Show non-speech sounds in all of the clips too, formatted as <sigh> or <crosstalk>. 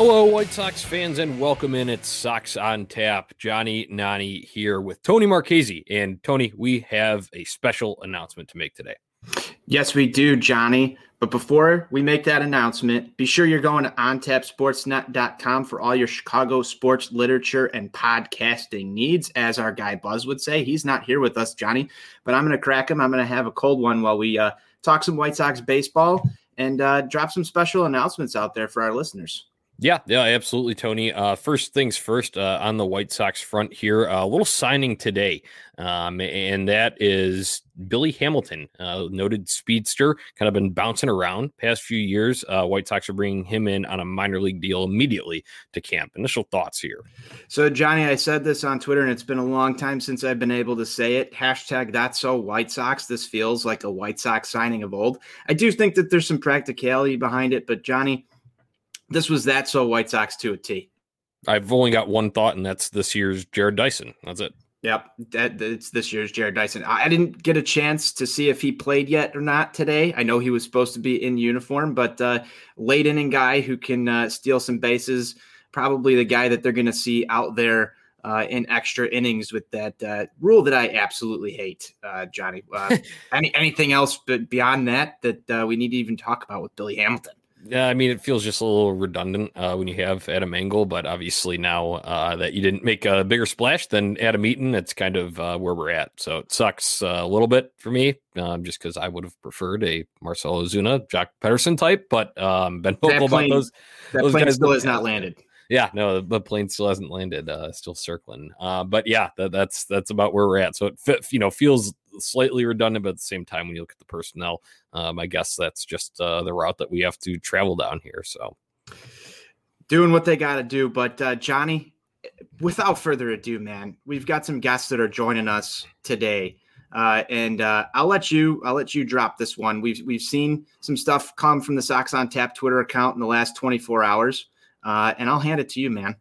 Hello, White Sox fans, and welcome in. It's Sox on Tap. Johnny Nani here with Tony Marchese. And Tony, we have a special announcement to make today. Yes, we do, Johnny. But before we make that announcement, be sure you're going to ontapsportsnet.com for all your Chicago sports literature and podcasting needs. As our guy Buzz would say, he's not here with us, Johnny, but I'm going to crack him. I'm going to have a cold one while we uh, talk some White Sox baseball and uh, drop some special announcements out there for our listeners. Yeah, yeah, absolutely, Tony. Uh, first things first, uh, on the White Sox front here, a little signing today, um, and that is Billy Hamilton, uh, noted speedster, kind of been bouncing around past few years. Uh, White Sox are bringing him in on a minor league deal immediately to camp. Initial thoughts here. So, Johnny, I said this on Twitter, and it's been a long time since I've been able to say it. Hashtag that's so White Sox. This feels like a White Sox signing of old. I do think that there's some practicality behind it, but Johnny this was that so White Sox to a T. I've only got one thought, and that's this year's Jarrod Dyson. That's it. Yep, that, it's this year's Jarrod Dyson. I didn't get a chance to see if he played yet or not today. I know he was supposed to be in uniform, but uh, late inning guy who can uh, steal some bases. Probably the guy that they're going to see out there uh, in extra innings with that uh, rule that I absolutely hate, uh, Johnny. Uh, <laughs> any anything else but beyond that that uh, we need to even talk about with Billy Hamilton? Yeah, I mean, it feels just a little redundant uh, when you have Adam Engel, but obviously now uh, that you didn't make a bigger splash than Adam Eaton, it's kind of uh, where we're at. So it sucks uh, a little bit for me, um, just because I would have preferred a Marcell Ozuna, Joc Pederson type, but um, been vocal plane, about those. That those plane still has not landed. Yeah, no, the plane still hasn't landed. Uh, still circling. Uh, but yeah, that, that's that's about where we're at. So it you know feels slightly redundant, but at the same time, when you look at the personnel, um, I guess that's just uh, the route that we have to travel down here. So doing what they got to do. But uh, Johnny, without further ado, man, we've got some guests that are joining us today. Uh, and uh, I'll let you I'll let you drop this one. We've we've seen some stuff come from the Sox on Tap Twitter account in the last 24 hours, uh, and I'll hand it to you, man.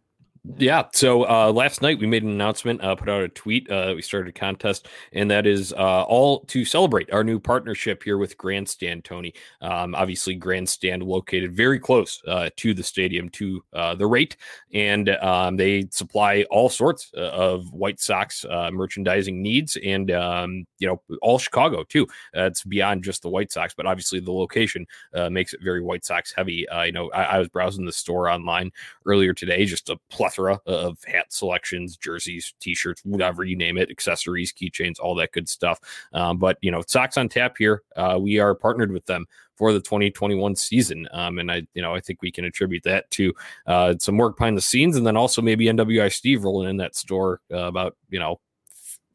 Yeah. So uh, last night we made an announcement, uh, put out a tweet. Uh, we started a contest, and that is uh, all to celebrate our new partnership here with Grandstand, Tony. Um, obviously, Grandstand located very close uh, to the stadium, to uh, the rate, and um, they supply all sorts of White Sox merchandising needs and, um, you know, all Chicago too. it's beyond just the White Sox, but obviously the location makes it very White Sox heavy. you know, I, I was browsing the store online earlier today, just a plethora plethora of hat selections, jerseys, t-shirts, whatever you name it, accessories, keychains, all that good stuff. Um, but you know, Sox on Tap here, uh, we are partnered with them for the 2021 season. Um, and I, you know, I think we can attribute that to uh, some work behind the scenes, and then also maybe NWI Steve rolling in that store uh, about you know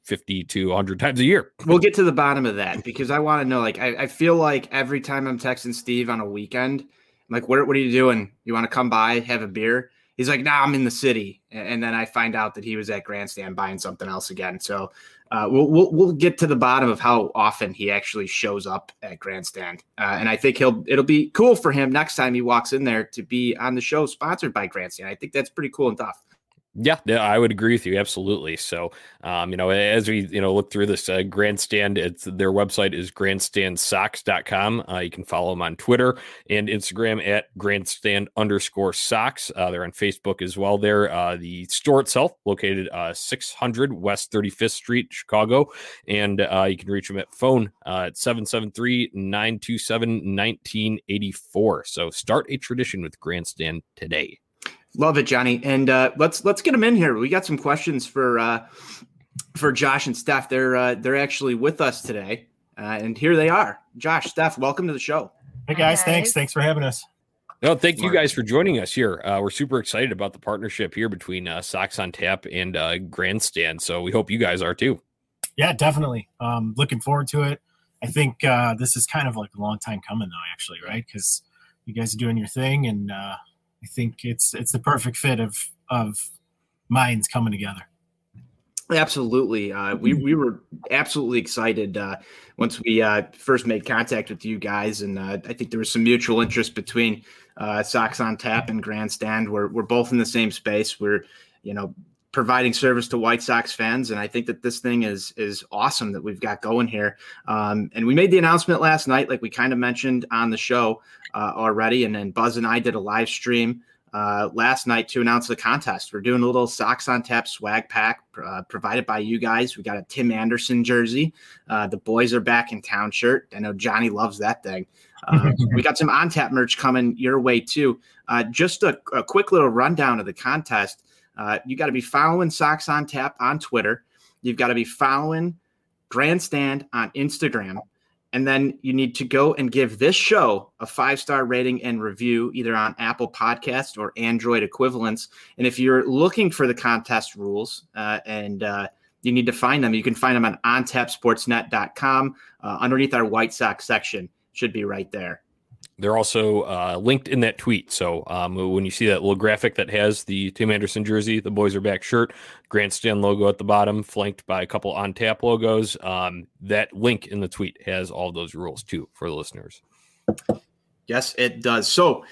50 to 100 times a year. We'll get to the bottom of that because I want to know. Like, I, I, feel like every time I'm texting Steve on a weekend, I'm like, what, what are you doing? You want to come by, have a beer? He's like, "Nah, I'm in the city," and then I find out that he was at Grandstand buying something else again. So uh, we'll, we'll, we'll get to the bottom of how often he actually shows up at Grandstand, uh, and I think he'll it'll be cool for him next time he walks in there to be on the show sponsored by Grandstand. I think that's pretty cool and tough. Yeah, I would agree with you absolutely. So, um, you know, as we you know look through this uh, grandstand, it's their website is grandstandsox.com. Uh, you can follow them on Twitter and Instagram at grandstand underscore socks. Uh, they're on Facebook as well. There, uh, the store itself located uh, 600 West 35th Street, Chicago, and uh, you can reach them at phone at 773-927-1984. So, start a tradition with Grandstand today. Love it, Johnny. And uh, let's let's get them in here. We got some questions for uh, for Josh and Steph. They're uh, they're actually with us today, uh, and here they are. Josh, Steph, welcome to the show. Hey guys, Hi, thanks. Thanks for having us. No, thank you guys for joining us here. Uh, we're super excited about the partnership here between uh, Sox on Tap and uh, Grandstand. So we hope you guys are too. Yeah, definitely. Um, looking forward to it. I think uh, this is kind of like a long time coming, though. Actually, right? Because you guys are doing your thing, and uh, I think it's it's the perfect fit of of minds coming together. Absolutely. Uh, we, we were absolutely excited uh, once we uh, first made contact with you guys. And uh, I think there was some mutual interest between uh, Sox on Tap and Grandstand. We're, we're both in the same space. We're, you know, providing service to White Sox fans. And I think that this thing is is awesome that we've got going here. Um, and we made the announcement last night, like we kind of mentioned on the show uh, already. And then Buzz and I did a live stream uh, last night to announce the contest. We're doing a little Sox on Tap swag pack uh, provided by you guys. We got a Tim Anderson jersey. Uh, the boys are back in town shirt. I know Johnny loves that thing. Uh, <laughs> we got some on tap merch coming your way too. Uh, just a, a, quick little rundown of the contest. Uh, you got to be following Sox on Tap on Twitter. You've got to be following Grandstand on Instagram. And then you need to go and give this show a five star rating and review either on Apple Podcast or Android equivalents. And if you're looking for the contest rules uh, and uh, you need to find them, you can find them on ontapsportsnet.com uh, underneath our White Sox section. Should be right there. They're also uh, linked in that tweet. So um, when you see that little graphic that has the Tim Anderson jersey, the boys are back shirt, grandstand logo at the bottom, flanked by a couple on tap logos, um, that link in the tweet has all those rules too for the listeners. Yes, it does. So,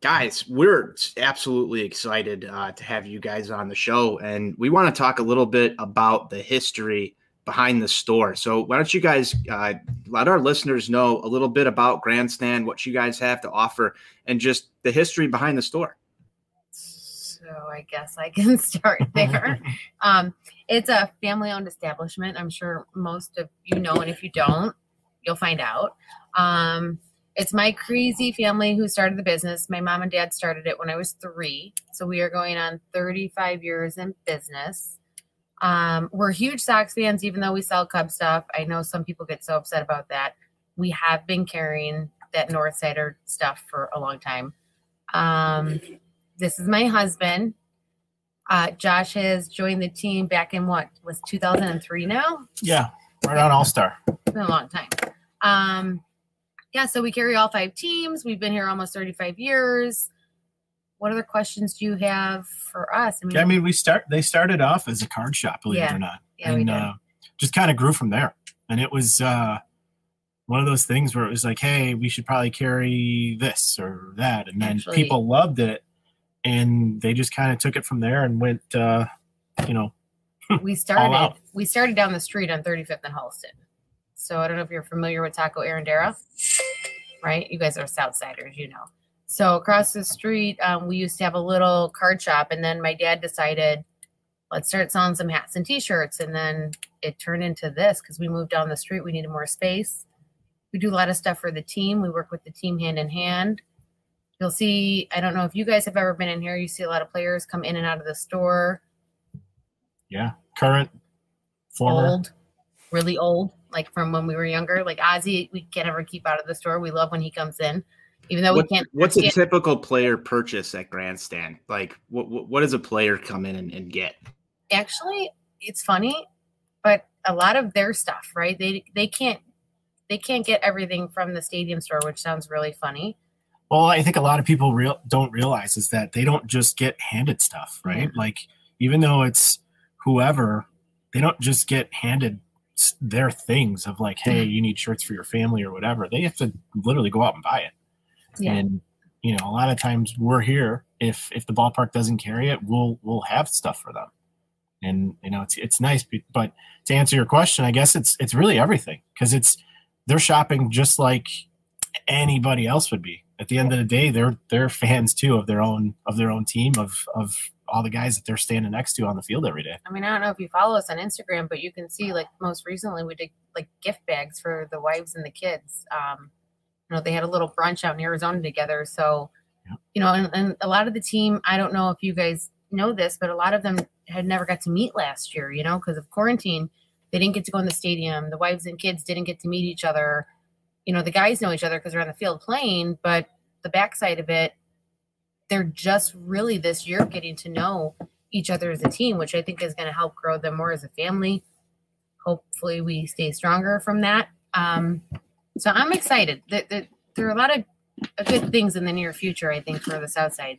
guys, we're absolutely excited uh, to have you guys on the show, and we want to talk a little bit about the history behind the store. So why don't you guys uh, let our listeners know a little bit about Grandstand, what you guys have to offer, and just the history behind the store. So I guess I can <laughs> start there. <laughs> um, it's a family-owned establishment. I'm sure most of you know, and if you don't, you'll find out. Um, it's my crazy family who started the business. My mom and dad started it when I was three. So we are going on 35 years in business. Um, we're huge Sox fans, even though we sell Cub stuff. I know some people get so upset about that. We have been carrying that Northsider stuff for a long time. Um, this is my husband. Uh, Josh has joined the team back in what was 2003 now? Yeah, right on All Star. It's been a long time. Um, yeah, so we carry all five teams. We've been here almost 35 years what other questions do you have for us? I mean, I mean, we start. They started off as a card shop, believe yeah, it or not, yeah, and uh, just kind of grew from there. And it was uh, one of those things where it was like, hey, we should probably carry this or that, and then Actually, people loved it, and they just kind of took it from there and went, uh, you know. <laughs> we started. We started down the street on 35th and Halsted. So I don't know if you're familiar with Taco Arandera, right? You guys are Southsiders, you know. So across the street, um, we used to have a little card shop, and then my dad decided, let's start selling some hats and T-shirts, and then it turned into this because we moved down the street. We needed more space. We do a lot of stuff for the team. We work with the team hand in hand. You'll see. I don't know if you guys have ever been in here. You see a lot of players come in and out of the store. Yeah, current, former. old, really old, like from when we were younger. Like Ozzy, we can't ever keep out of the store. We love when he comes in even though what, we can't. What's a typical player purchase at Grandstand? Like, what what, what does a player come in and, and get? Actually, it's funny, but a lot of their stuff, right? They they can't they can't get everything from the stadium store, which sounds really funny. Well, I think a lot of people real don't realize is that they don't just get handed stuff, right? Mm-hmm. Like even though it's whoever, they don't just get handed their things of like, hey, you need shirts for your family or whatever. They have to literally go out and buy it. Yeah. And you know, a lot of times we're here. If if the ballpark doesn't carry it, we'll we'll have stuff for them. And you know, it's it's nice. But to answer your question, I guess it's it's really everything because it's they're shopping just like anybody else would be. At the end of the day, they're they're fans too of their own of their own team of of all the guys that they're standing next to on the field every day. I mean, I don't know if you follow us on Instagram, but you can see like most recently we did like gift bags for the wives and the kids. Um, you know, they had a little brunch out in Arizona together. So, you know, and, and a lot of the team, I don't know if you guys know this, but a lot of them had never got to meet last year, you know, because of quarantine. They didn't get to go in the stadium. The wives and kids didn't get to meet each other. you know, the guys know each other because they're on the field playing, but the backside of it, they're just really this year getting to know each other as a team, which I think is going to help grow them more as a family. Hopefully, we stay stronger from that. Um, so I'm excited. There, there, there are a lot of good things in the near future, I think, for the South Side.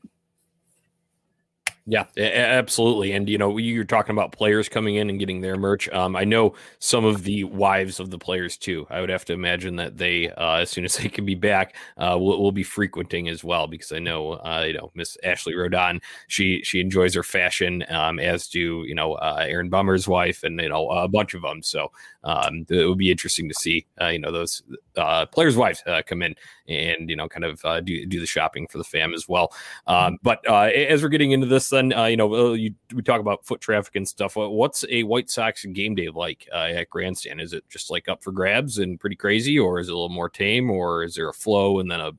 Yeah, absolutely. And you know, you're talking about players coming in and getting their merch. Um, I know some of the wives of the players too. I would have to imagine that they, uh, as soon as <laughs> they can be back, uh, will, will be frequenting as well. Because I know, uh, you know, Miss Ashley Rodon, she she enjoys her fashion, um, as do you know uh, Aaron Bummer's wife, and you know a bunch of them. So um, it would be interesting to see, uh, you know, those uh, players' wives uh, come in and you know kind of uh, do do the shopping for the fam as well. Um, but uh, as we're getting into this, then uh, you know you, we talk about foot traffic and stuff. What's a White Sox game day like uh, at Grandstand? Is it just like up for grabs and pretty crazy, or is it a little more tame, or is there a flow and then a,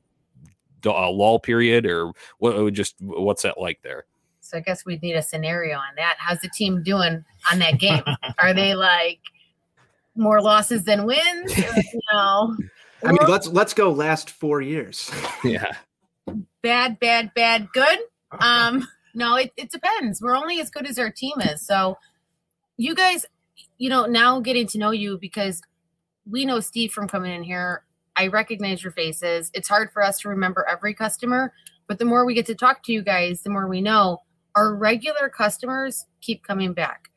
a lull period, or what? Just what's that like there? So I guess we need a scenario on that. How's the team doing on that game? Are they like more losses than wins? <laughs> you know, I mean, let's let's go last four years. <laughs> yeah. Bad, bad, bad, good. Um, no, it, it depends. We're only as good as our team is. So you guys, you know, now getting to know you because we know Steve from coming in here. I recognize your faces. It's hard for us to remember every customer, but the more we get to talk to you guys, the more we know. Our regular customers keep coming back.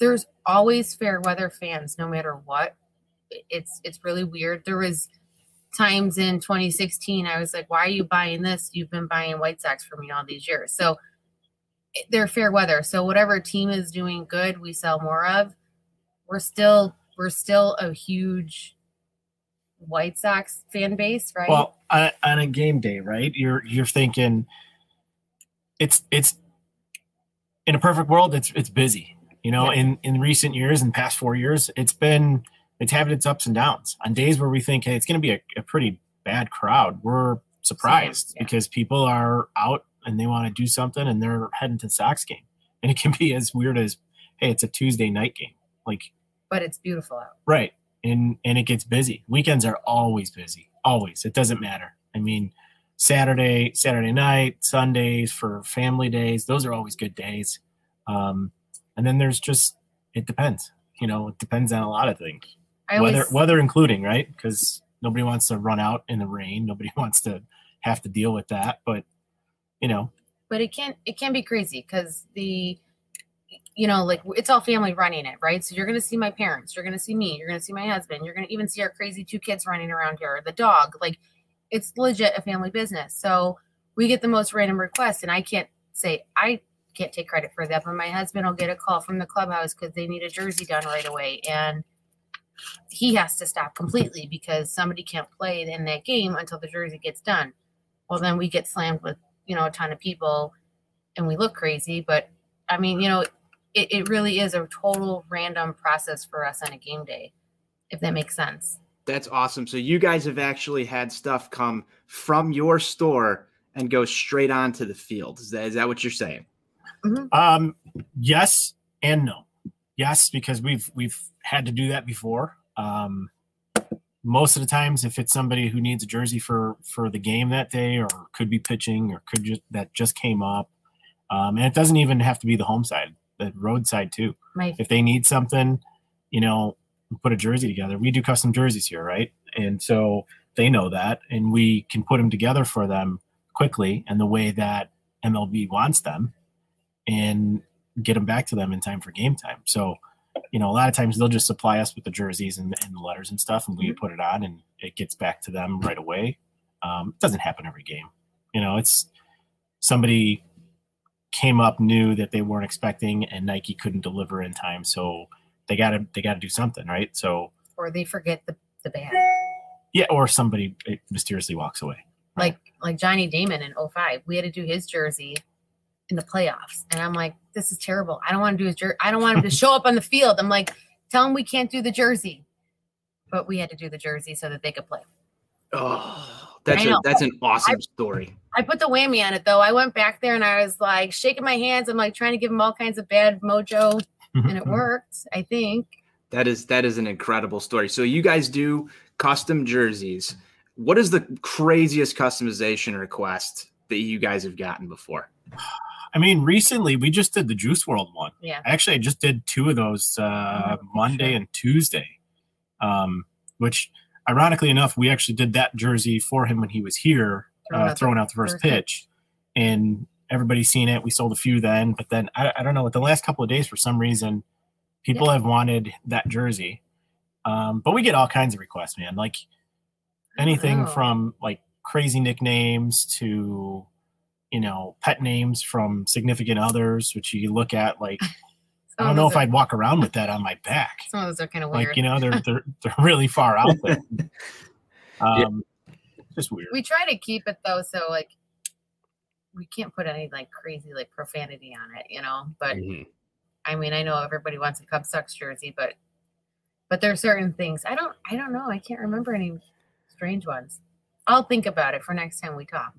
There's always fair weather fans, no matter what. It's it's really weird. There was times in 2016 I was like, why are you buying this? You've been buying White Sox for me all these years. So they're fair weather. So whatever team is doing good, we sell more of. We're still we're still a huge White Sox fan base, right? Well, on, on a game day, right? You're you're thinking it's it's in a perfect world, it's it's busy. You know, yeah. in in recent years, in past four years, it's been it's having its ups and downs. On days where we think, hey, it's going to be a, a, pretty bad crowd, we're surprised yeah. because people are out and they want to do something and they're heading to the Sox game. And it can be as weird as, hey, it's a Tuesday night game. Like, but it's beautiful out. Right. And and it gets busy. Weekends are always busy. Always. It doesn't matter. I mean, Saturday, Saturday night, Sundays for family days, those are always good days. Um, and then there's just it depends. You know, it depends on a lot of things. I weather always, weather including, right? Because nobody wants to run out in the rain. Nobody <laughs> wants to have to deal with that. But you know. But it can't. it can be crazy because the you know, like it's all family running it, right? So you're gonna see my parents, you're gonna see me, you're gonna see my husband, you're gonna even see our crazy two kids running around here, the dog. Like it's legit a family business. So we get the most random requests, and I can't say I can't take credit for that, but my husband will get a call from the clubhouse because they need a jersey done right away. And he has to stop completely because somebody can't play in that game until the jersey gets done. Well, then we get slammed with, you know, a ton of people and we look crazy. But I mean, you know, it, it really is a total random process for us on a game day, if that makes sense. That's awesome. So you guys have actually had stuff come from your store and go straight onto the field. Is that, is that what you're saying? Mm-hmm. Um, yes and no. Yes, because we've we've had to do that before. Um, most of the times, if it's somebody who needs a jersey for for the game that day, or could be pitching, or could just that just came up, um, and it doesn't even have to be the home side, the road side too. Right. If they need something, you know, put a jersey together. We do custom jerseys here, right? And so they know that, and we can put them together for them quickly and the way that MLB wants them, and get them back to them in time for game time. So, you know, a lot of times they'll just supply us with the jerseys and, and the letters and stuff, and we mm-hmm. put it on, and it gets back to them right away. Um, it doesn't happen every game. You know, it's somebody came up new that they weren't expecting, and Nike couldn't deliver in time, so they gotta they gotta do something, right? So, or they forget the the band. Yeah, or somebody mysteriously walks away. Right? Like like Johnny Damon in 05. We had to do his jersey in the playoffs. And I'm like, this is terrible. I don't want to do his jersey. I don't want him to show up on the field. I'm like, tell him we can't do the jersey. But we had to do the jersey so that they could play. Oh, that's a, that's an awesome I, story. I put the whammy on it though. I went back there and I was like shaking my hands. I'm like trying to give him all kinds of bad mojo, and it <laughs> worked. I think. That is that is an incredible story. So you guys do custom jerseys. What is the craziest customization request that you guys have gotten before? <sighs> <sighs> <sighs> I mean, recently we just did the Juice WRLD one. Yeah. Actually, I just did two of those uh, Oh, Monday and Tuesday, um, which ironically enough, we actually did that jersey for him when he was here, Throwing uh, out the out the first first pitch. And everybody's seen it. We sold a few then, but then I, I don't know, with the last couple of days, for some reason, people have wanted that jersey. Um, but we get all kinds of requests, man. Like anything from like crazy nicknames to you know pet names from significant others which you look at like <laughs> i don't know if are- i'd walk around with that on my back Some of those are kind of weird. like you know they're <laughs> they're, they're really far out there <laughs> um just weird we try to keep it though, so like we can't put any like crazy like profanity on it, you know. But Mhm. I mean, I know everybody wants a Cub Sucks jersey, but but there are certain things. I don't I don't know. I can't remember any strange ones. I'll think about it for next time we talk.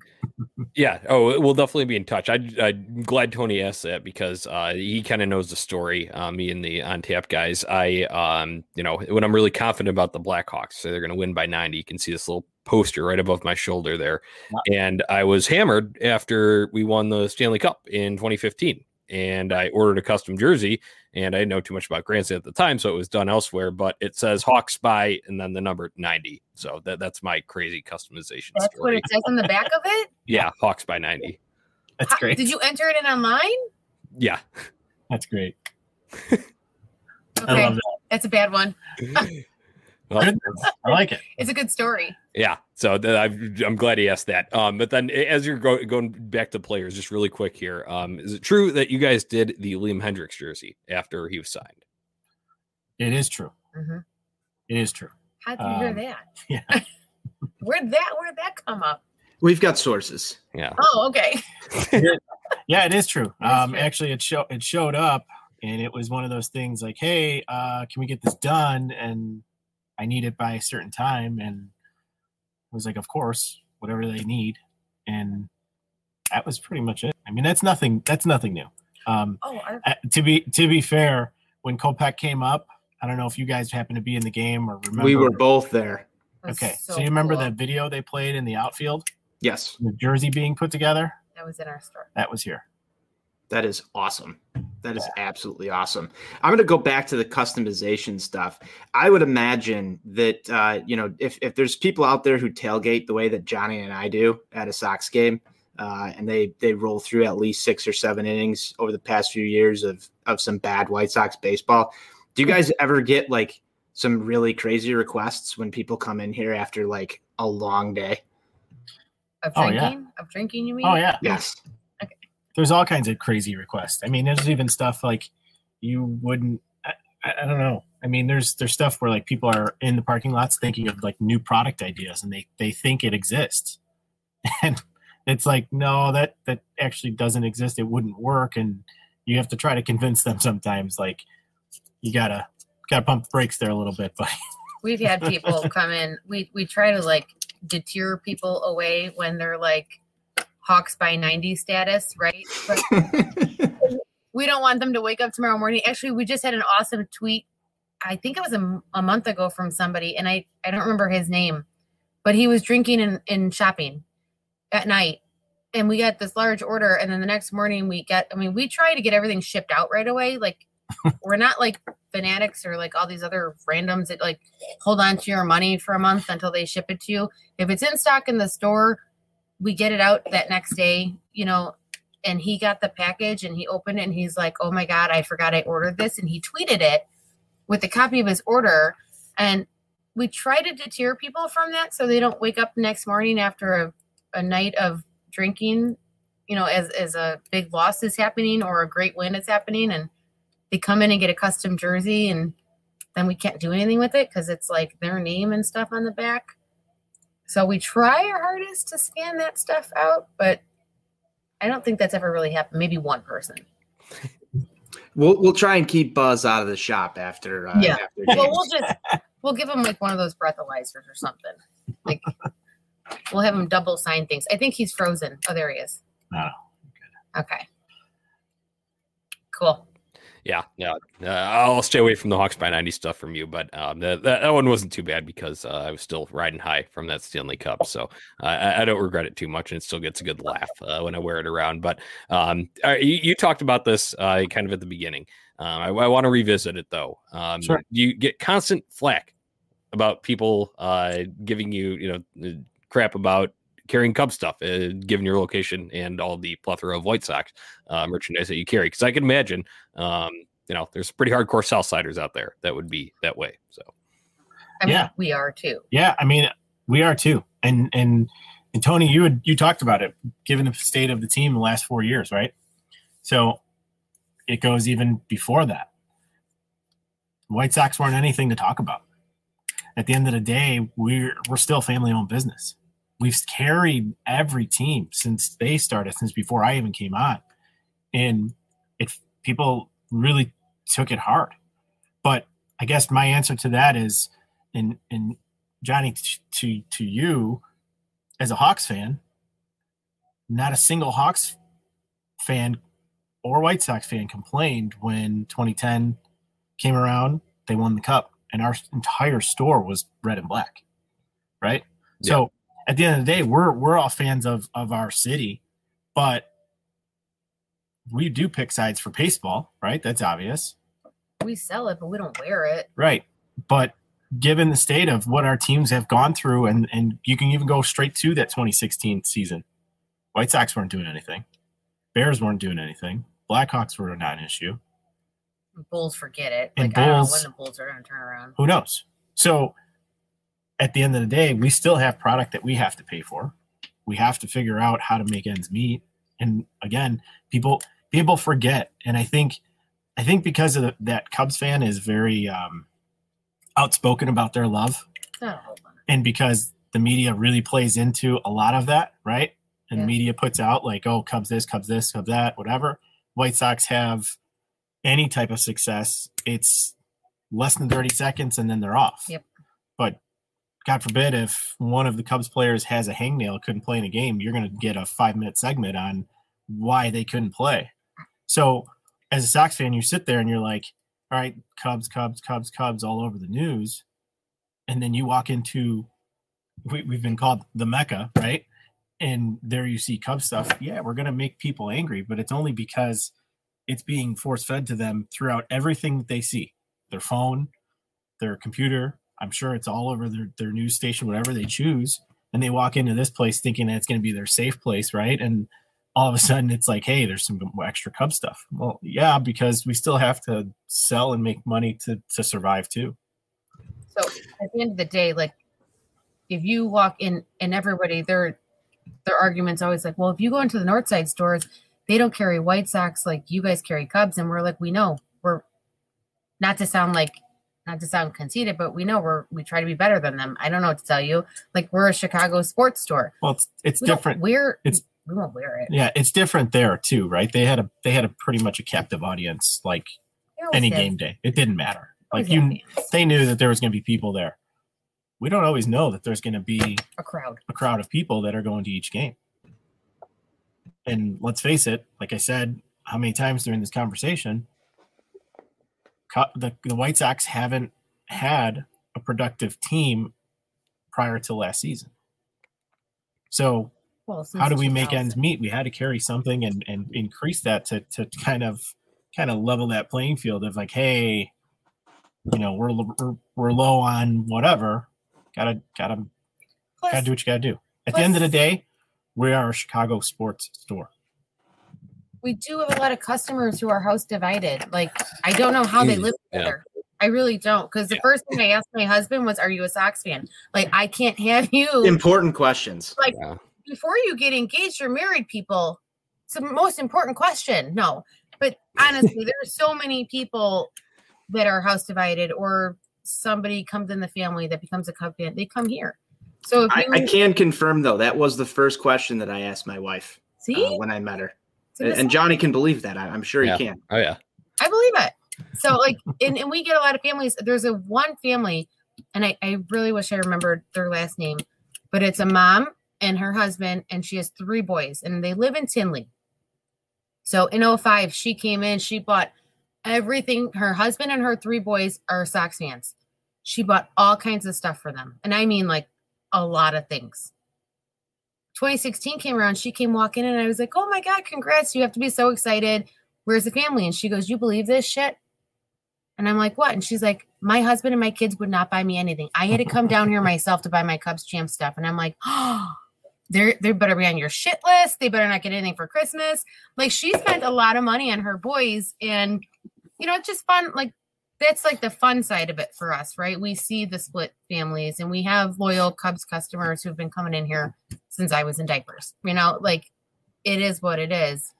Yeah. Oh, we'll definitely be in touch. I, I'm glad Tony asked that because uh, he kind of knows the story. Uh, me and the on tap guys. I, um, you know, when I'm really confident about the Blackhawks, so they're going to win by 90. You can see this little poster right above my shoulder there. And I was hammered after we won the Stanley Cup in 2015. And I ordered a custom jersey, and I didn't know too much about Grandstand at the time, so it was done elsewhere. But it says Hawks by and then the number 90. So that, that's my crazy customization That's what it says on the back of it. <laughs> Yeah, Hawks by 90. that's great Did you enter it in online? Yeah. that's great Okay, <laughs> i love that that's a bad one. <laughs> Well, i like it It's a good story. yeah. So th- I've, I'm glad he asked that. Um, but then as you're go- going back to players, just really quick here, um, is it true that you guys did the Liam Hendriks jersey after he was signed? it is true hmm it is true How did you hear Um, that? <laughs> yeah. <laughs> Where'd that Where'd that come up? We've got sources. Yeah. Oh, okay. <laughs> yeah it is true um true. actually it showed it showed up and it was one of those things like hey uh can we get this done and i need it by a certain time. And I was like of course whatever they need. And that was pretty much it. I mean that's nothing that's nothing new. Um Oh, our, uh, to be to be fair when Kopech came up i don't know if you guys happened to be in the game or remember. We were both there. was okay so, you remember cool. that video they played in the outfield? Yes, the jersey being put together? That was in our store. that was here that is awesome. That is absolutely awesome. I'm going to go back to the customization stuff. I would imagine that uh, you know if if there's people out there who tailgate the way that Johnny and I do at a Sox game, uh, and they they roll through at least six or seven innings over the past few years of of some bad White Sox baseball. Do you guys ever get like some really crazy requests when people come in here after like a long day? Of Oh, yeah. drinking? Of drinking, you mean? oh yeah Yes. There's all kinds of crazy requests. I mean, there's even stuff like you wouldn't. I, I don't know. I mean, there's there's stuff where like people are in the parking lots thinking of like new product ideas, and they they think it exists, <laughs> and it's like no, that that actually doesn't exist. It wouldn't work, and you have to try to convince them sometimes. Like you gotta gotta pump the brakes there a little bit, but <laughs> We've had people come in. We we try to like deter people away when they're like Hawks by 90 status, right? But <laughs> we don't want them to wake up tomorrow morning. Actually, we just had an awesome tweet. I think it was a, a month ago from somebody, and I, I don't remember his name, but he was drinking and, and shopping at night. And we got this large order. And then the next morning, we get, I mean, we try to get everything shipped out right away. Like, <laughs> we're not like fanatics or like all these other randoms that like hold on to your money for a month until they ship it to you. If it's in stock in the store, we get it out that next day, you know, and he got the package and he opened it and he's like, "Oh my god, I forgot I ordered this." And he tweeted it with a copy of his order and we try to deter people from that so they don't wake up the next morning after a, a night of drinking, you know, as as a big loss is happening or a great win is happening and they come in and get a custom jersey and then we can't do anything with it because it's like their name and stuff on the back. So we try our hardest to scan that stuff out, but I don't think that's ever really happened. Maybe one person. We'll we'll try and keep Buzz out of the shop after. Uh, Yeah. After Well, we'll just we'll give him like one of those breathalyzers or something. Like we'll have him double sign things. I think he's frozen. Oh, there he is. Oh, Okay. Cool. Yeah, yeah. Uh, I'll stay away from the Hawks by 90 stuff from you, but um, that, that, that one wasn't too bad because uh, I was still riding high from that Stanley Cup. So uh, I, I, don't regret it too much and it still gets a good laugh uh, when I wear it around. But um, you, you, talked about this uh, kind of at the beginning. Um, I, I want to revisit it though. Um, sure. You get constant flack about people uh, giving you, you know, crap about carrying Cub stuff, uh, given your location and all the plethora of White Sox uh, merchandise that you carry. Because I can imagine, um, you know, there's pretty hardcore Southsiders out there that would be that way. So, I mean, yeah, we are too. Yeah, I mean, we are too. And and and Tony, you had you talked about it, given the state of the team the last four years, right? So it goes even before that. White Sox weren't anything to talk about. At the end of the day, we're we're still family owned business we've carried every team since they started, since before I even came on, and it people really took it hard. But I guess my answer to that is, in in Johnny to to you as a Hawks fan, not a single Hawks fan or White Sox fan complained when 2010 came around. They won the cup, and our entire store was red and black, right? Yeah. So at the end of the day, we're we're all fans of of our city, but we do pick sides for baseball, right? That's obvious. We sell it, but we don't wear it. Right. But given the state of what our teams have gone through, and and you can even go straight to that 2016 season. White Sox weren't doing anything. Bears weren't doing anything. Blackhawks were not an issue. Bulls forget it. And like Bulls, I don't know when the Bulls are going to turn around. Who knows? So at the end of the day, we still have product that we have to pay for. We have to figure out how to make ends meet. And again, people people forget, and I think I think because of the, that Cubs fan is very um, outspoken about their love, oh. and because the media really plays into a lot of that, right? And yeah. media puts out like, "Oh, Cubs this, Cubs this, Cubs that, whatever." White Sox have any type of success, it's less than 30 seconds and then they're off. Yep. But God forbid, if one of the Cubs players has a hangnail, couldn't play in a game, you're going to get a five minute segment on why they couldn't play. So, as a Sox fan, you sit there and you're like, all right, Cubs, Cubs, Cubs, Cubs all over the news. And then you walk into, we, have been called the Mecca, right? And there you see Cubs stuff. Yeah, we're going to make people angry, but it's only because it's being force fed to them throughout everything that they see their phone, their computer, I'm sure it's all over their, their news station, whatever they choose. And they walk into this place thinking that it's going to be their safe place, right? And all of a sudden it's like, hey, there's some extra Cub stuff. Well, yeah, because we still have to sell and make money to to survive too. So at the end of the day, like if you walk in and everybody, their their arguments always like, well, if you go into the Northside stores, they don't carry White Sox like you guys carry Cubs, and we're like, we know we're not to sound like not to sound conceited, but we know we're we try to be better than them. I don't know what to tell you. Like we're a Chicago sports store. Well, it's it's we different. We're it's we won't wear it. Yeah, it's different there too, right? They had a they had a pretty much a captive audience, like any did. game day. It didn't matter. Like you, they knew that there was going to be people there. We don't always know that there's going to be a crowd, a crowd of people that are going to each game. And let's face it, like I said, how many times during this conversation, the, the White Sox haven't had a productive team prior to last season. So well, how do we make ends meet? We had to carry something and, and increase that to, to kind of kind of level that playing field of like, hey, you know, we're we're, we're low on whatever. Gotta gotta plus, gotta do what you gotta do. At plus, the end of the day, we are a Chicago sports store we do have a lot of customers who are house divided. Like I don't know how they live together. Yeah. I really don't. Because the yeah. first thing I asked my husband was, "Are you a Sox fan?" Like I can't have you. Important questions. Like yeah. before you get engaged or married, people. It's the most important question. No, but honestly, <laughs> there's so many people that are house divided, or somebody comes in the family that becomes a Cub fan. They come here. So I, I, can confirm though that was the first question that I asked my wife. See uh, when I met her and Johnny can believe that. I'm sure yeah. he can. Oh yeah, I believe it. So like, and, and we get a lot of families. There's a one family, and I, I really wish I remembered their last name, but it's a mom and her husband, and she has three boys, and they live in Tinley. So in 05, she came in, she bought everything. Her husband and her three boys are Sox fans. She bought all kinds of stuff for them. And I mean, like a lot of things. 2016 came around. She came walking in, and I was like, oh my God, congrats. You have to be so excited. Where's the family? And she goes, You believe this shit? And I'm like, What? And she's like, My husband and my kids would not buy me anything. I had to come down here myself to buy my Cubs champ stuff. And I'm like, Oh, <gasps> they're they better be on your shit list. They better not get anything for Christmas. Like she spent a lot of money on her boys, and you know, it's just fun. Like that's like the fun side of it for us, right? We see the split families and we have loyal Cubs customers who've been coming in here since I was in diapers. You know, like it is what it is.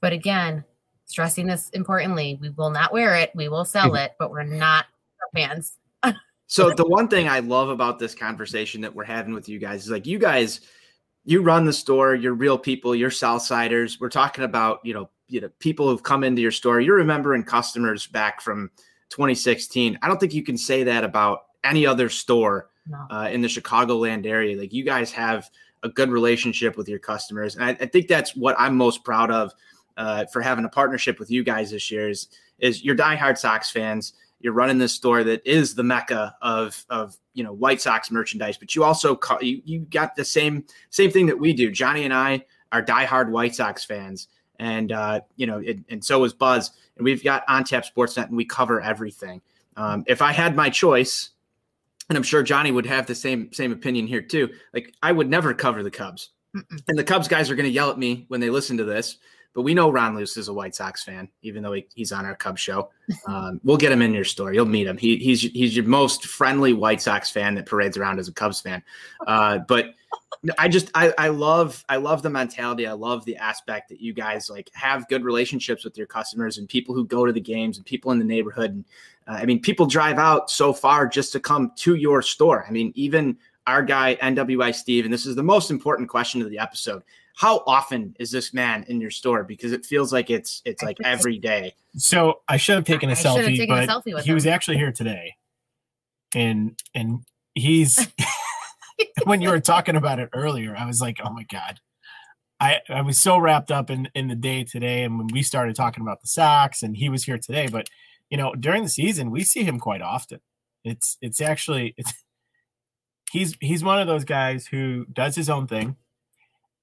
But again, stressing this importantly, we will not wear it, we will sell it, but we're not fans. so the one thing I love about this conversation that we're having with you guys is like you guys you run the store, you're real people, you're Southsiders. We're talking about, you know, you know, people who've come into your store. You're remembering customers back from 2016. I don't think you can say that about any other store no. uh, in the Chicagoland area. Like you guys have a good relationship with your customers, and I, I think that's what I'm most proud of uh, for having a partnership with you guys this year. Is is you're diehard Sox fans. You're running this store that is the mecca of of you know White Sox merchandise, but you also you, you got the same same thing that we do. Johnny and I are diehard White Sox fans, and uh, you know, it, and so is Buzz. And we've got on tap Sportsnet, and we cover everything. Um, if I had my choice, and I'm sure Johnny would have the same same opinion here too. Like I would never cover the Cubs, Mm-mm. and the Cubs guys are going to yell at me when they listen to this. But we know Ron Luce is a White Sox fan, even though he, he's on our Cubs show. <laughs> Um, we'll get him in your store. You'll meet him. He, he's he's your most friendly White Sox fan that parades around as a Cubs fan. Uh, but I just I, I love I love the mentality. I love the aspect that you guys like have good relationships with your customers and people who go to the games and people in the neighborhood. And I mean, people drive out so far just to come to your store. I mean, even our guy NWI Steve, and this is the most important question of the episode. How often is this man in your store? Because it feels like it's it's like <laughs> every day. So I should have taken a I selfie, taken but a selfie he him. was actually here today, and and he's <laughs> <laughs> when you were talking about it earlier, I was like, oh my God. I, I was so wrapped up in, in the day today. And when we started talking about the Sox and he was here today, but you know, during the season, we see him quite often. It's, it's actually, it's, <laughs> he's, he's one of those guys who does his own thing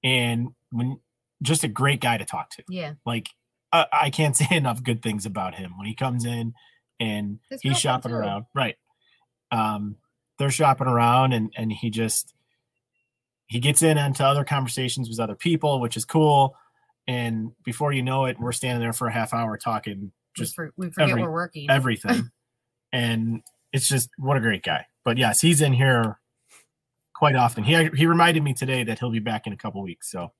and when just a great guy to talk to. Yeah. Like I, I can't <laughs> say enough good things about him when he comes in and he's shopping around. Right. Um, they're shopping around and and he just he gets in into other conversations with other people, which is cool. And before you know it, we're standing there for a half hour talking just we, we forget every, we're working everything. <laughs> and it's just what a great guy. But yes, he's in here quite often. He he reminded me today that he'll be back in a couple weeks. So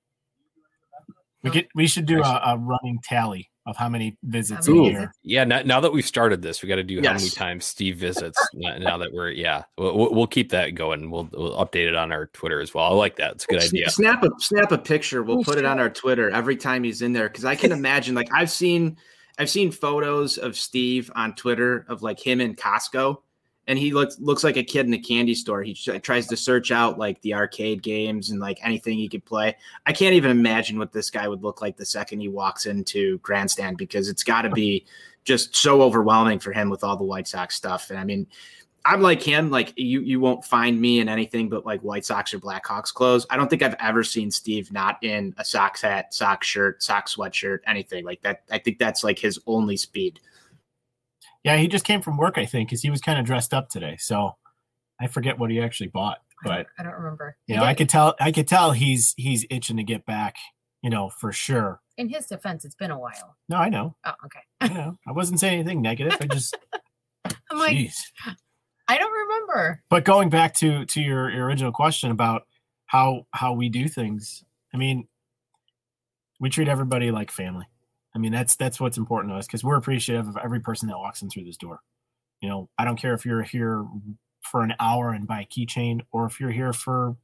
we get we should do a, a running tally of how many visits Ooh, a year. Yeah, now, now, that we've started this, we got to do yes. how many times Steve visits. <laughs> now that we're yeah, we'll, we'll, keep that going. We'll, we'll update it on our Twitter as well. I like that. It's a good idea. Snap a snap a picture. We'll put it on our Twitter every time he's in there because I can imagine. Like I've seen I've seen photos of Steve on Twitter of like him in Costco and he looks looks like a kid in a candy store. He tries to search out like the arcade games and like anything he could play. I can't even imagine what this guy would look like the second he walks into grandstand because it's got to be just so overwhelming for him with all the White Sox stuff. And I mean, I'm like him. Like you, you won't find me in anything but like White Sox or Blackhawks clothes. I don't think I've ever seen Steve not in a Sox hat, Sox shirt, Sox sweatshirt, anything like that. I think that's like his only speed. Yeah, he just came from work, I think, because he was kind of dressed up today. So I forget what he actually bought, but I don't, I don't remember. Yeah, you know, I could tell. I could tell he's he's itching to get back. You know, for sure. In his defense, it's been a while. No, I know. Oh, okay. I know. I wasn't saying anything negative. I just. <laughs> I'm like, geez. Remember. But going back to to your, your original question about how how we do things, I mean, we treat everybody like family. I mean, that's that's what's important to us because we're appreciative of every person that walks in through this door. You know, I don't care if you're here for an hour and buy a keychain or if you're here for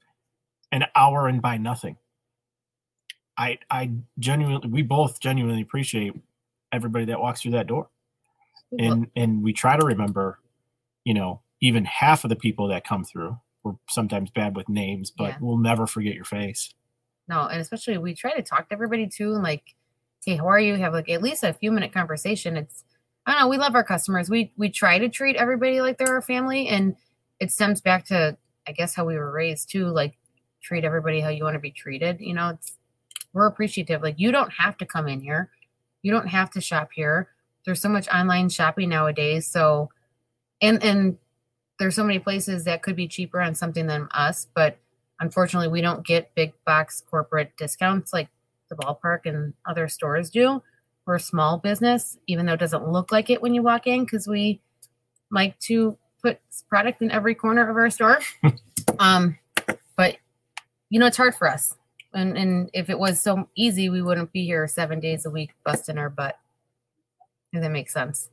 an hour and buy nothing. I I genuinely we both genuinely appreciate everybody that walks through that door. And and we try to remember, you know, even half of the people that come through. We're sometimes bad with names, but yeah. we'll never forget your face. No, and especially we try to talk to everybody too and like hey, how are you? Have like at least a few minute conversation. It's I don't know. We love our customers. We we try to treat everybody like they're our family, and it stems back to I guess how we were raised too. Like treat everybody how you want to be treated. You know, it's we're appreciative. Like you don't have to come in here. You don't have to shop here. There's so much online shopping nowadays. So and and there's so many places that could be cheaper on something than us, but unfortunately we don't get big box corporate discounts like the ballpark and other stores do. We're a small business, even though it doesn't look like it when you walk in, because we like to put product in every corner of our store. <laughs> um, but you know, it's hard for us. And and if it was so easy, we wouldn't be here seven days a week busting our butt. If that makes sense.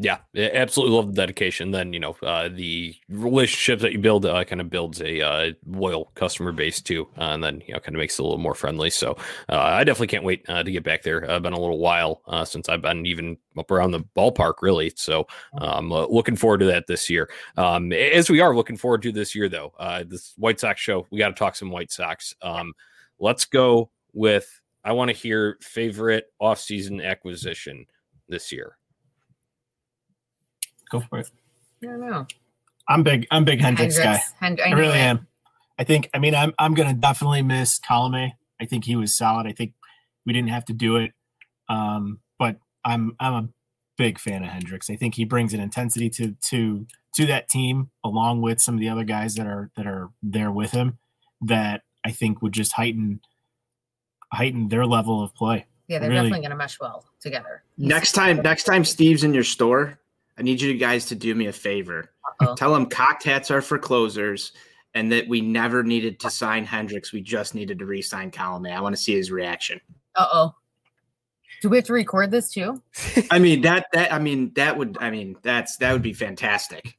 Yeah, absolutely love the dedication. Then you know uh, the relationships that you build uh, kind of builds a uh, loyal customer base too, uh, and then you know kind of makes it a little more friendly. So uh, I definitely can't wait uh, to get back there. I've been a little while since I've been even up around the ballpark, really. So I'm looking forward to that this year. Um, as we are looking forward to this year, though, this White Sox show, we got to talk some White Sox. Um, let's go with. I want to hear favorite offseason acquisition this year. Go for it. I don't know. I'm big. I'm big Hendriks, Hendriks. guy. Hend- I knew really it. am. I think. I mean, I'm. I'm gonna definitely miss Colome. I think he was solid. I think we didn't have to do it, um, but I'm. I'm a big fan of Hendriks. I think he brings an intensity to to to that team, along with some of the other guys that are that are there with him, that I think would just heighten heighten their level of play. Yeah, they're Really- definitely going to mesh well together. Next time, next time Steve's in your store, I need you guys to do me a favor. Uh-oh. Tell him cocked hats are for closers, and that we never needed to sign Hendriks. We just needed to re-sign Colome. I want to see his reaction. Uh oh. Do we have to record this too? <laughs> I mean that that I mean that would I mean that's that would be fantastic.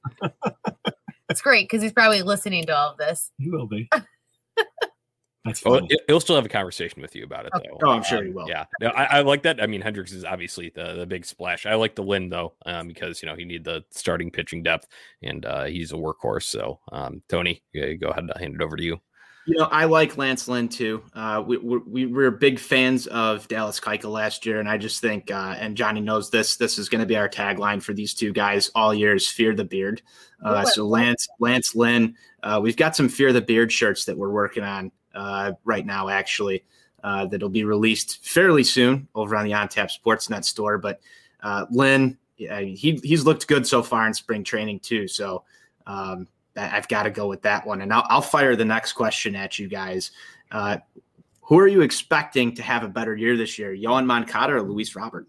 It's great because he's probably listening to all of this. He will be. <laughs> That's Oh, funny. he- he'll still have a conversation with you about it, though. Oh, I'm sure Um, he will. Yeah, no, I, I like that. I mean, Hendriks is obviously the the big splash. I like the Lynn though, um, because you know he need the starting pitching depth, and uh, he's a workhorse. So, um, Tony, yeah, go ahead, I'll hand it over to you. You know, I like Lance Lynn too. Uh, we, we, we were big fans of Dallas Keuchel last year, and I just think, uh, and Johnny knows this. This is going to be our tagline for these two guys all year: is "Fear the Beard." Uh, so Lance, Lance Lynn, uh, we've got some "Fear the Beard" shirts that we're working on uh, right now, actually. Uh, that'll be released fairly soon over on the OnTap Sportsnet store. But uh, Lynn, yeah, he he's looked good so far in spring training too. So um, I- I've got to go with that one. And I'll, I'll fire the next question at you guys. Uh, who are you expecting to have a better year this year, Yoán Moncada or Luis Robert?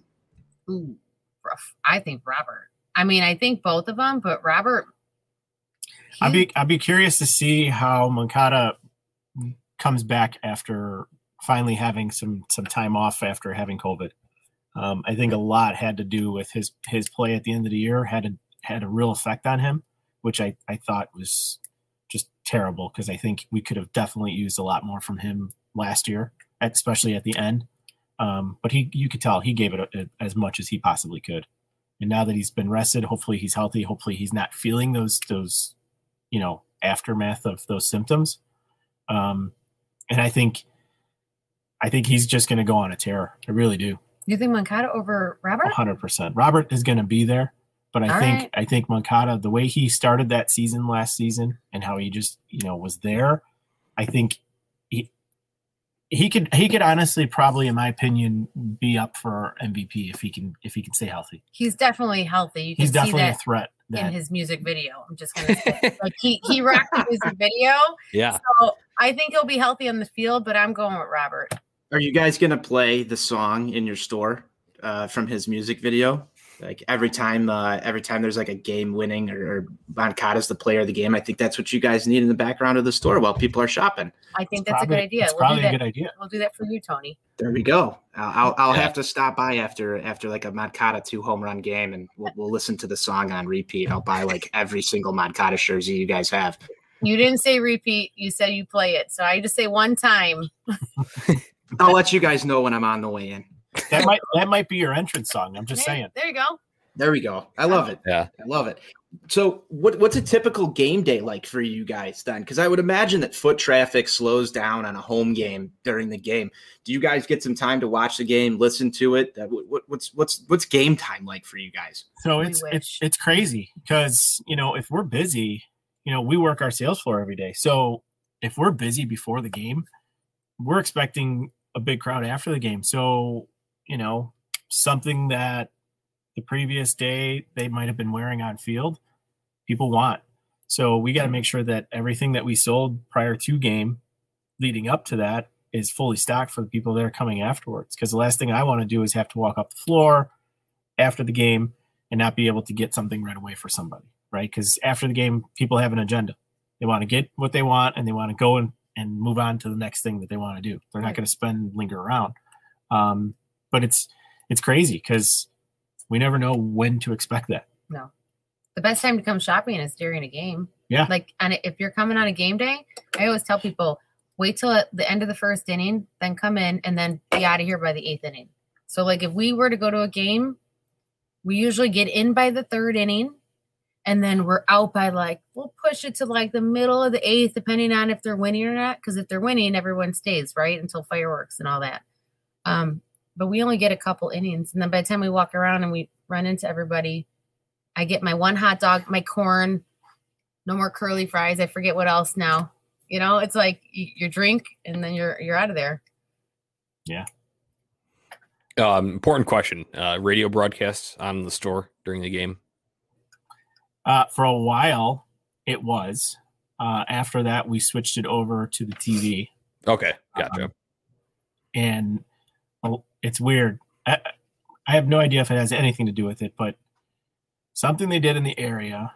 Ooh, rough. I think Robert. I mean, I think both of them, but Robert. I'd be I'd be curious to see how Moncada comes back after finally having some some time off after having COVID. Um, I think a lot had to do with his his play at the end of the year had a had a real effect on him, which I I thought was just terrible because I think we could have definitely used a lot more from him last year, especially at the end. Um, but he you could tell he gave it a, as much as he possibly could. And now that he's been rested, hopefully he's healthy. Hopefully he's not feeling those those you know aftermath of those symptoms um and i think i think he's just going to go on a tear i really do you think Moncada over Robert? 100% robert is going to be there but i All think right. i think moncada the way he started that season last season and how he just you know was there i think he could he could honestly probably in my opinion be up for mvp if he can if he can stay healthy He's definitely healthy. You can he's see definitely a that threat in his music video. I'm just gonna say, <laughs> like he he rocked the music video. Yeah, So I think he'll be healthy on the field, but I'm going with Robert. Are you guys going to play the song in your store uh, from his music video? Like every time, uh, every time there's like a game winning or, or Moncada's the player of the game. I think that's what you guys need in the background of the store while people are shopping. I think It's that's a good idea. it's We'll do probably a that. good idea We'll do that for you, Tony. There we go. I'll I'll, I'll Yeah. have to stop by after after like a Moncada two home run game, and we'll, we'll listen to the song on repeat. I'll buy like every single Moncada jersey you guys have. You didn't say repeat. You said you play it. So I just say one time. <laughs> I'll let you guys know when I'm on the way in. That might that might be your entrance song i'm just There- saying There you go. There we go. I love it. yeah. I love it. So, what, what's a typical game day like for you guys then? Because I would imagine that foot traffic slows down on a home game during the game. Do you guys get some time to watch the game, listen to it? What, what's what's what's game time like for you guys? So it's it's it's crazy because you know if we're busy, you know we work our sales floor every day. So if we're busy before the game, we're expecting a big crowd after the game. So you know something that the previous day they might have been wearing on field, people want. So we got to make sure that everything that we sold prior to game, leading up to that, is fully stocked for the people that are coming afterwards. Because the last thing I want to do is have to walk up the floor after the game and not be able to get something right away for somebody, right? Because after the game, people have an agenda. They want to get what they want and they want to go and, and move on to the next thing that they want to do. They're not going to spend linger around. Um, but it's it's crazy because we never know when to expect that. No, the best time to come shopping is during a game. Yeah. Like, and if you're coming on a game day, I always tell people wait till the end of the first inning, then come in and then be out of here by the eighth inning. So, like, if we were to go to a game, we usually get in by the third inning and then we're out by like, we'll push it to like the middle of the eighth, depending on if they're winning or not. Because if they're winning, everyone stays, right? Until fireworks and all that. Um, but we only get a couple innings. And then by the time we walk around and we run into everybody, I get my one hot dog, my corn, no more curly fries. I forget what else now. You know, it's like your drink and then you're you're out of there. Yeah. Um, important question. Uh, radio broadcasts on the store during the game. Uh, for a while, it was. Uh, after that, we switched it over to the TV. Okay, gotcha. Um, and well, it's weird. I, I have no idea if it has anything to do with it, but something they did in the area,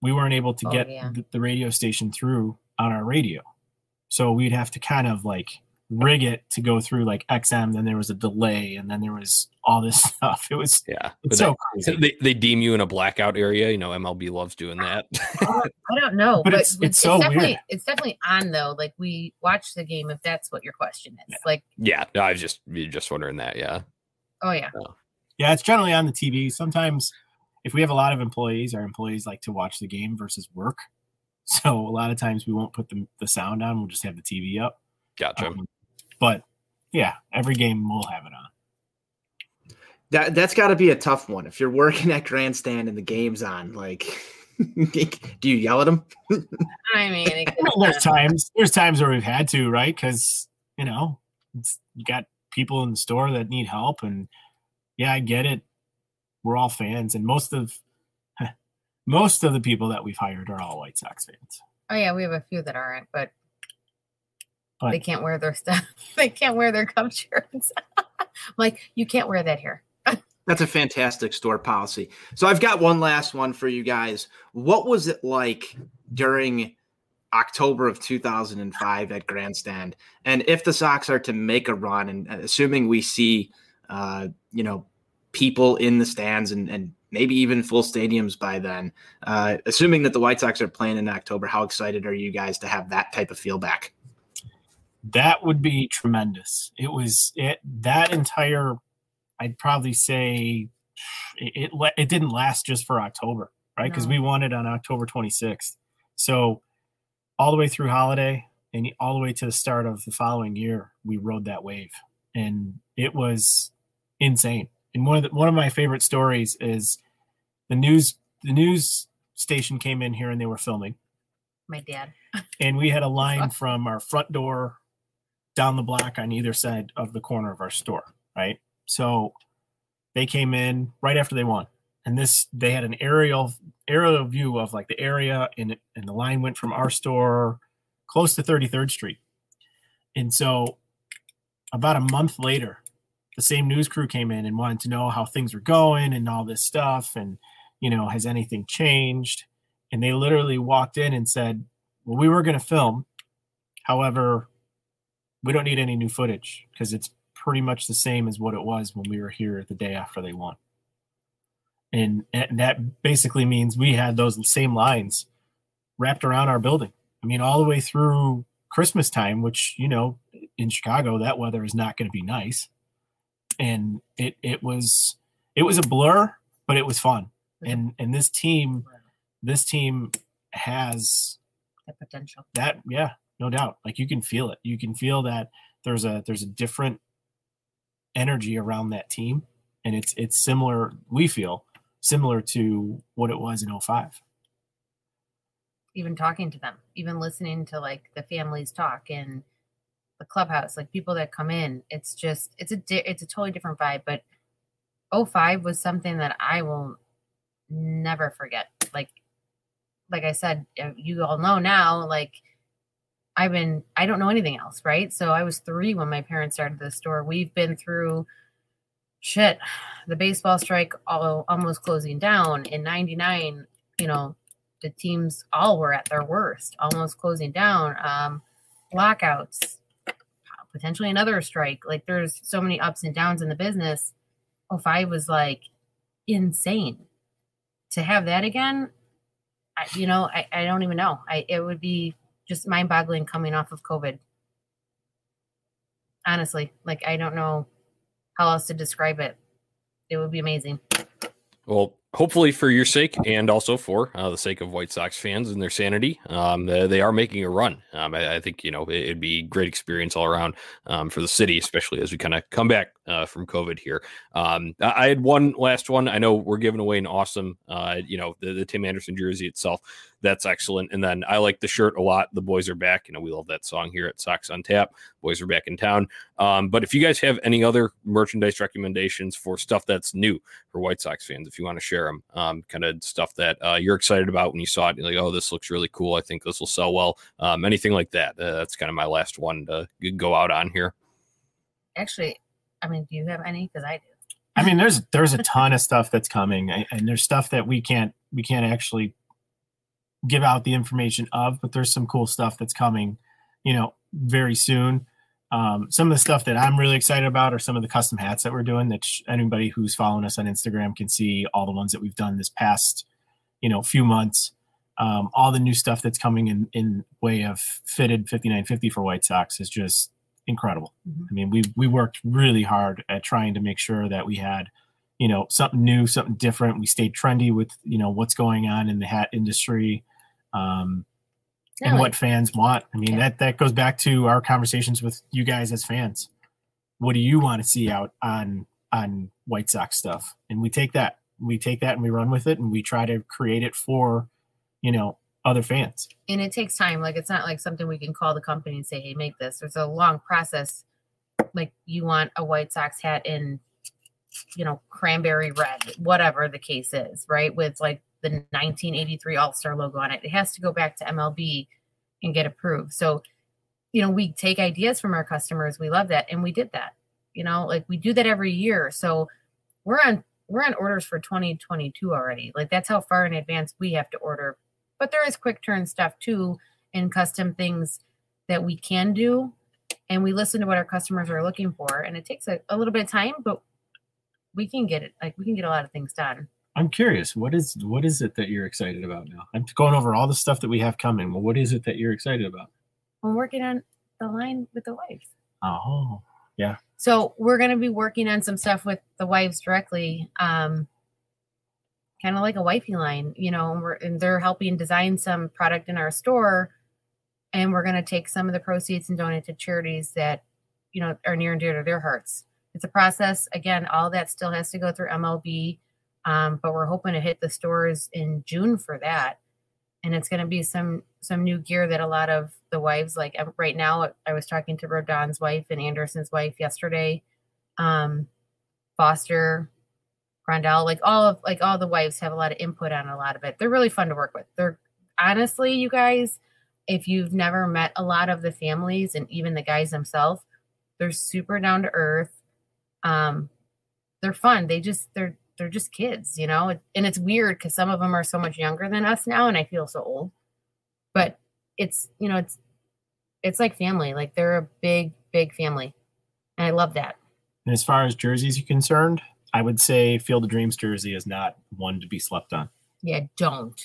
we weren't able to Oh, get yeah. the, the radio station through on our radio. So we'd have to kind of like rig it to go through like XM. Then there was a delay, and then there was all this <laughs> stuff. It was yeah, it's so they, crazy. they they deem you in a blackout area. You know, MLB loves doing that. <laughs> I don't know, But but, it's- it's so definitely weird. it's definitely on though. Like we watch the game if that's what your question is. Yeah. Like, yeah, no, I was just you're just wondering that. Yeah, oh yeah, Yeah, it's generally on the TV. Sometimes, if we have a lot of employees, our employees like to watch the game versus work. So a lot of times we won't put the, the sound on. We'll just have the TV up. gotcha. Um, but yeah, every game we'll have it on. That that's got to be a tough one if you're working at grandstand and the game's on. Like, <laughs> do you yell at them? I mean, it, <laughs> I there's times there's times where we've had to, right? Because you know, it's, you got people in the store that need help, and yeah, I get it. We're all fans, and most of <laughs> most of the people that we've hired are all White Sox fans. oh yeah, we have a few that aren't, but, But- <laughs> they can't wear their stuff. they can't wear their Cub shirts. <laughs> like you can't wear that here. <laughs> That's a fantastic store policy. So I've got one last one for you guys. What was it like during October of 2005 at Grandstand? And if the Sox are to make a run, and uh, assuming we see, uh, you know, people in the stands and, and maybe even full stadiums by then, uh, assuming that the White Sox are playing in October, how excited are you guys to have that type of feel back? That would be tremendous. It was it that entire. I'd probably say it it, it didn't last just for October, right? Because No. we won it on October 26th. So all the way through holiday and all the way to the start of the following year, we rode that wave, and it was insane. And one of the, one of my favorite stories is the news the news station came in here and they were filming My dad. and we had a <laughs> line from our front door down the block on either side of the corner of our store right? So they came in right after they won. And this they had an aerial aerial view of like the area and and the line went from our store close to 33rd street. And so about a month later the same news crew came in and wanted to know how things were going and all this stuff and you know has anything changed? And they literally walked in and said well, we were going to film. However, we don't need any new footage because it's pretty much the same as what it was when we were here the day after they won. And, and that basically means we had those same lines wrapped around our building. I mean, all the way through Christmas time, which, you know, in Chicago, that weather is not going to be nice. And it, it was, it was a blur, but it was fun. And, and this team, this team has The potential. that yeah no doubt like you can feel it you can feel that there's a there's a different energy around that team and it's it's similar we feel similar to what it was in 05 even talking to them, even listening to like the families talk in the clubhouse, like people that come in. It's just it's a di- it's a totally different vibe. But 05 was something that I will never forget. Like like I said, uh, you all know now. Like I've been I don't know anything else, right? So I was three when my parents started the store. We've been through shit the baseball strike all, almost closing down in 99 you know the teams all were at their worst, almost closing down. Um, lockouts, potentially another strike. Like there's so many ups and downs in the business. 05 was like insane. To have that again, I, you know, I, I don't even know. I it would be just mind boggling coming off of COVID. Honestly, like I don't know how else to describe it. It would be amazing. Well, hopefully for your sake and also for uh, the sake of White Sox fans and their sanity, um, they, they, are making a run. Um, I, I, think you know it, would be great experience all around um, for the city, especially as we kind of come back uh, from COVID here. Um, I, I, had one last one. I know we're giving away an awesome, uh, you know, the, the Tim Anderson jersey itself that's excellent. And then I like the shirt a lot. The boys are back. You know, we love that song here at Sox on Tap. Boys are back in town. Um, but if you guys have any other merchandise recommendations for stuff that's new for White Sox fans, if you want to share them, um, kind of stuff that uh, you're excited about when you saw it, you're like, oh, this looks really cool. I think this will sell well. Um, anything like that. Uh, that's kind of my last one to go out on here. Actually, I mean, do you have any? Because I do. I mean, there's there's a ton of stuff that's coming, and there's stuff that we can't we can't actually give out the information of, but there's some cool stuff that's coming, you know, very soon. Um, some of the stuff that I'm really excited about are some of the custom hats that we're doing. That sh- anybody who's following us on Instagram can see all the ones that we've done this past, you know, few months. Um, all the new stuff that's coming in in way of fitted 5950 for White Sox is just incredible. Mm-hmm. I mean, we we worked really hard at trying to make sure that we had you know something new something different we stayed trendy with you know what's going on in the hat industry um, and what fans want. I mean, yeah. that that goes back to our conversations with you guys as fans. What do you want to see out on on White Sox stuff? And we take that, we take that, and we run with it, and we try to create it for, you know, other fans. And it takes time. Like it's not like something we can call the company and say, "Hey, make this." There's a long process. Like you want a White Sox hat in, you know, cranberry red, whatever the case is, right? With like the 1983 All Star logo on it. It has to go back to MLB and get approved. So, you know, we take ideas from our customers. We love that, and we did that. You know, like we do that every year. So we're on we're on orders for 2022 already. Like that's how far in advance we have to order. But there is quick turn stuff too, and custom things that we can do. And we listen to what our customers are looking for, and it takes a, a little bit of time, but we can get it. Like we can get a lot of things done. I'm curious. What is what is it that you're excited about now? I'm going over all the stuff that we have coming. Well, what is it that you're excited about? I'm working on the line with the wives. Oh, yeah. So we're going to be working on some stuff with the wives directly, um, kind of like a wifey line, you know. And, we're, and they're helping design some product in our store, and we're going to take some of the proceeds and donate to charities that, you know, are near and dear to their hearts. It's a process. Again, all that still has to go through MLB um, but we're hoping to hit the stores in June for that. And it's going to be some some new gear that a lot of the wives like right now. I was talking to Rodon's wife and Anderson's wife yesterday. Um, Foster, Grandal, like all of like all the wives have a lot of input on a lot of it. They're really fun to work with. They're honestly, you guys, if you've never met a lot of the families and even the guys themselves, they're super down to earth. Um, they're fun. They just they're they're just kids, you know? And it's weird because some of them are so much younger than us now and I feel so old. But it's, you know, it's it's like family. Like they're a big, big family. And I love that. And as far as jerseys are concerned, I would say Field of Dreams jersey is not one to be slept on. Yeah, don't.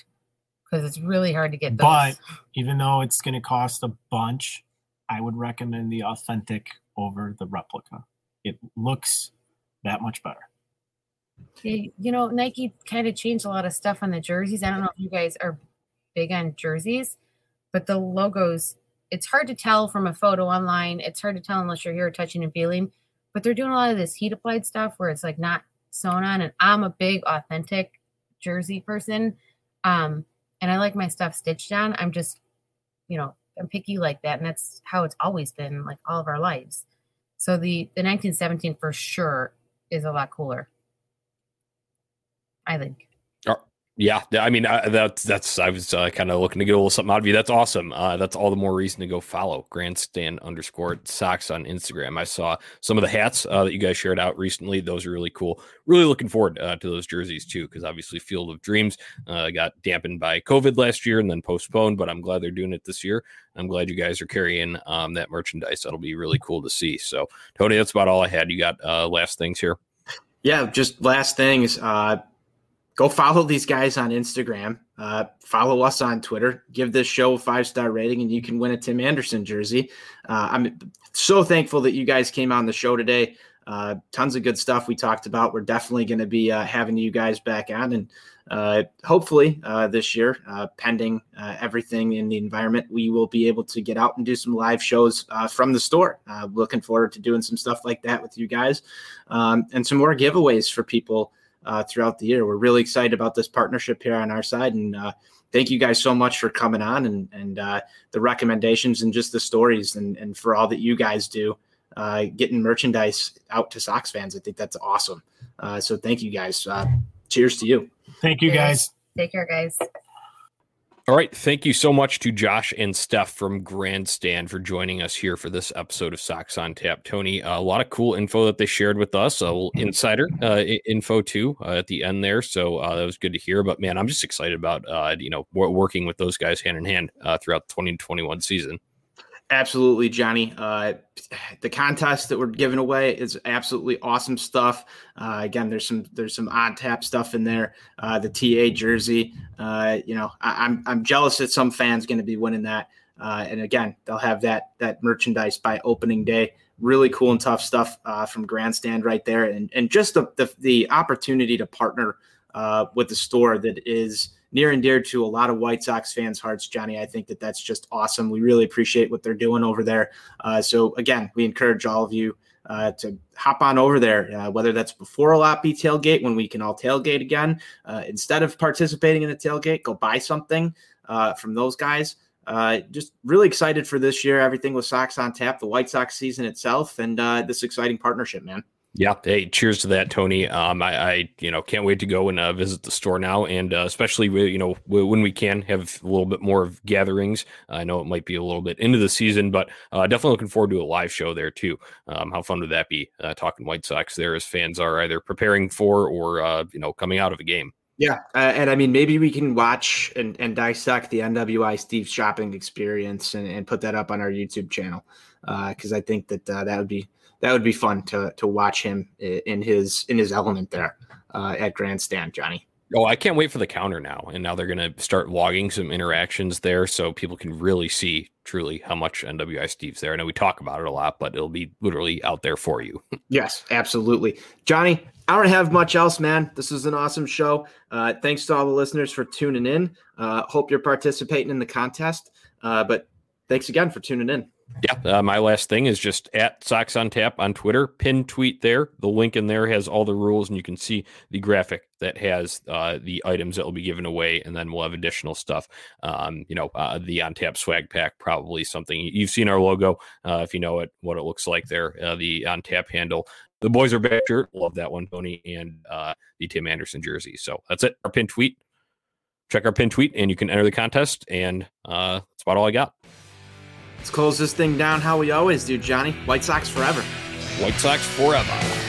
Because it's really hard to get those. But even though it's going to cost a bunch, I would recommend the authentic over the replica. It looks that much better. You know, Nike kind of changed a lot of stuff on the jerseys. I don't know if you guys are big on jerseys, but the logos, it's hard to tell from a photo online. It's hard to tell unless you're here touching and feeling. But they're doing a lot of this heat applied stuff where it's like not sewn on. And I'm a big authentic jersey person. Um, and I like my stuff stitched on. I'm just, you know, I'm picky like that. And that's how it's always been like all of our lives. So the the 1917 for sure is a lot cooler. I think. Yeah, I mean uh, that's that's I was uh, kind of looking to get a little something out of you. That's awesome. Uh, that's all the more reason to go follow Grandstand underscore socks on Instagram. I saw some of the hats uh, that you guys shared out recently. Those are really cool. Really looking forward uh, to those jerseys too, because obviously Field of Dreams uh, got dampened by COVID last year and then postponed. But I'm glad they're doing it this year. I'm glad you guys are carrying um, that merchandise. That'll be really cool to see. So Tony, that's about all I had. You got last things here. Yeah, just last things. Go follow these guys on Instagram. Uh, follow us on Twitter. Give this show a five star rating, and you can win a Tim Anderson jersey. Uh, I'm so thankful that you guys came on the show today. Uh, tons of good stuff we talked about. We're definitely going to be uh, having you guys back on, and uh, hopefully uh, this year, pending everything in the environment, we will be able to get out and do some live shows from the store. looking forward to doing some stuff like that with you guys, um, and some more giveaways for people uh, throughout the year. We're really excited about this partnership here on our side, and uh, thank you guys so much for coming on and and uh, the recommendations and just the stories and and for all that you guys do, uh, getting merchandise out to Sox fans. I think that's awesome. Uh, so thank you guys. Uh, cheers to you. Thank you guys. Take care, guys. All right. Thank you so much to Josh and Steph from Grandstand for joining us here for this episode of Sox on Tap. Tony, a lot of cool info that they shared with us, a little insider uh, info too uh, at the end there. So uh, that was good to hear. But man, I'm just excited about uh, you know working with those guys hand in hand uh, throughout the 2021 season. Absolutely, Johnny. Uh, the contest that we're giving away is absolutely awesome stuff. Uh, again, there's some there's some on tap stuff in there. Uh, the TA jersey. Uh, you know, I, am I'm, I'm jealous that some fans going to be winning that. Uh, and again, they'll have that that merchandise by opening day. Really cool and tough stuff uh, from Grandstand right there, and and just the the, the opportunity to partner with the store that is near and dear to a lot of White Sox fans' hearts, Johnny. I think that that's just awesome. We really appreciate what they're doing over there. Uh, so again, we encourage all of you uh, to hop on over there, uh, whether that's before a lot be tailgate when we can all tailgate again. Uh, instead of participating in the tailgate, go buy something uh, from those guys. Uh, just really excited for this year. Everything with Sox on tap, the White Sox season itself, and this exciting partnership, man. Yeah. Hey, cheers to that, Tony. Um, I, I you know, can't wait to go and uh, visit the store now, and uh, especially you know when we can have a little bit more of gatherings. I know it might be a little bit into the season, but uh, definitely looking forward to a live show there too. Um, how fun would that be? Uh, talking White Sox there as fans are either preparing for or uh, you know coming out of a game. Yeah, uh, and I mean maybe we can watch and, and dissect the NWI Steve shopping experience and, and put that up on our YouTube channel because I think that that would be that would be fun to to watch him in his in his element there uh, at grandstand, Johnny. Oh, I can't wait for the counter now. And now they're going to start logging some interactions there so people can really see truly how much NWI Steve's there. I know we talk about it a lot, but it'll be literally out there for you. <laughs> yes, absolutely. Johnny, I don't have much else, man. This is an awesome show. Uh, thanks to all the listeners for tuning in. Uh, hope you're participating in the contest. Uh, but thanks again for tuning in. Yeah, uh, my last thing is just at Sox on Tap on Twitter. Pin tweet there. The link in there has all the rules, and you can see the graphic that has uh, the items that will be given away, and then we'll have additional stuff. Um, you know, uh, the on tap swag pack, probably something you've seen our logo. Uh, if you know it, what it looks like there, uh, the on tap handle. The boys are back shirt, love that one, Tony, and uh, the Tim Anderson jersey. So that's it. Our pin tweet. Check our pin tweet, and you can enter the contest. And that's about all I got. Let's close this thing down how we always do, Johnny. White Sox forever. White Sox forever.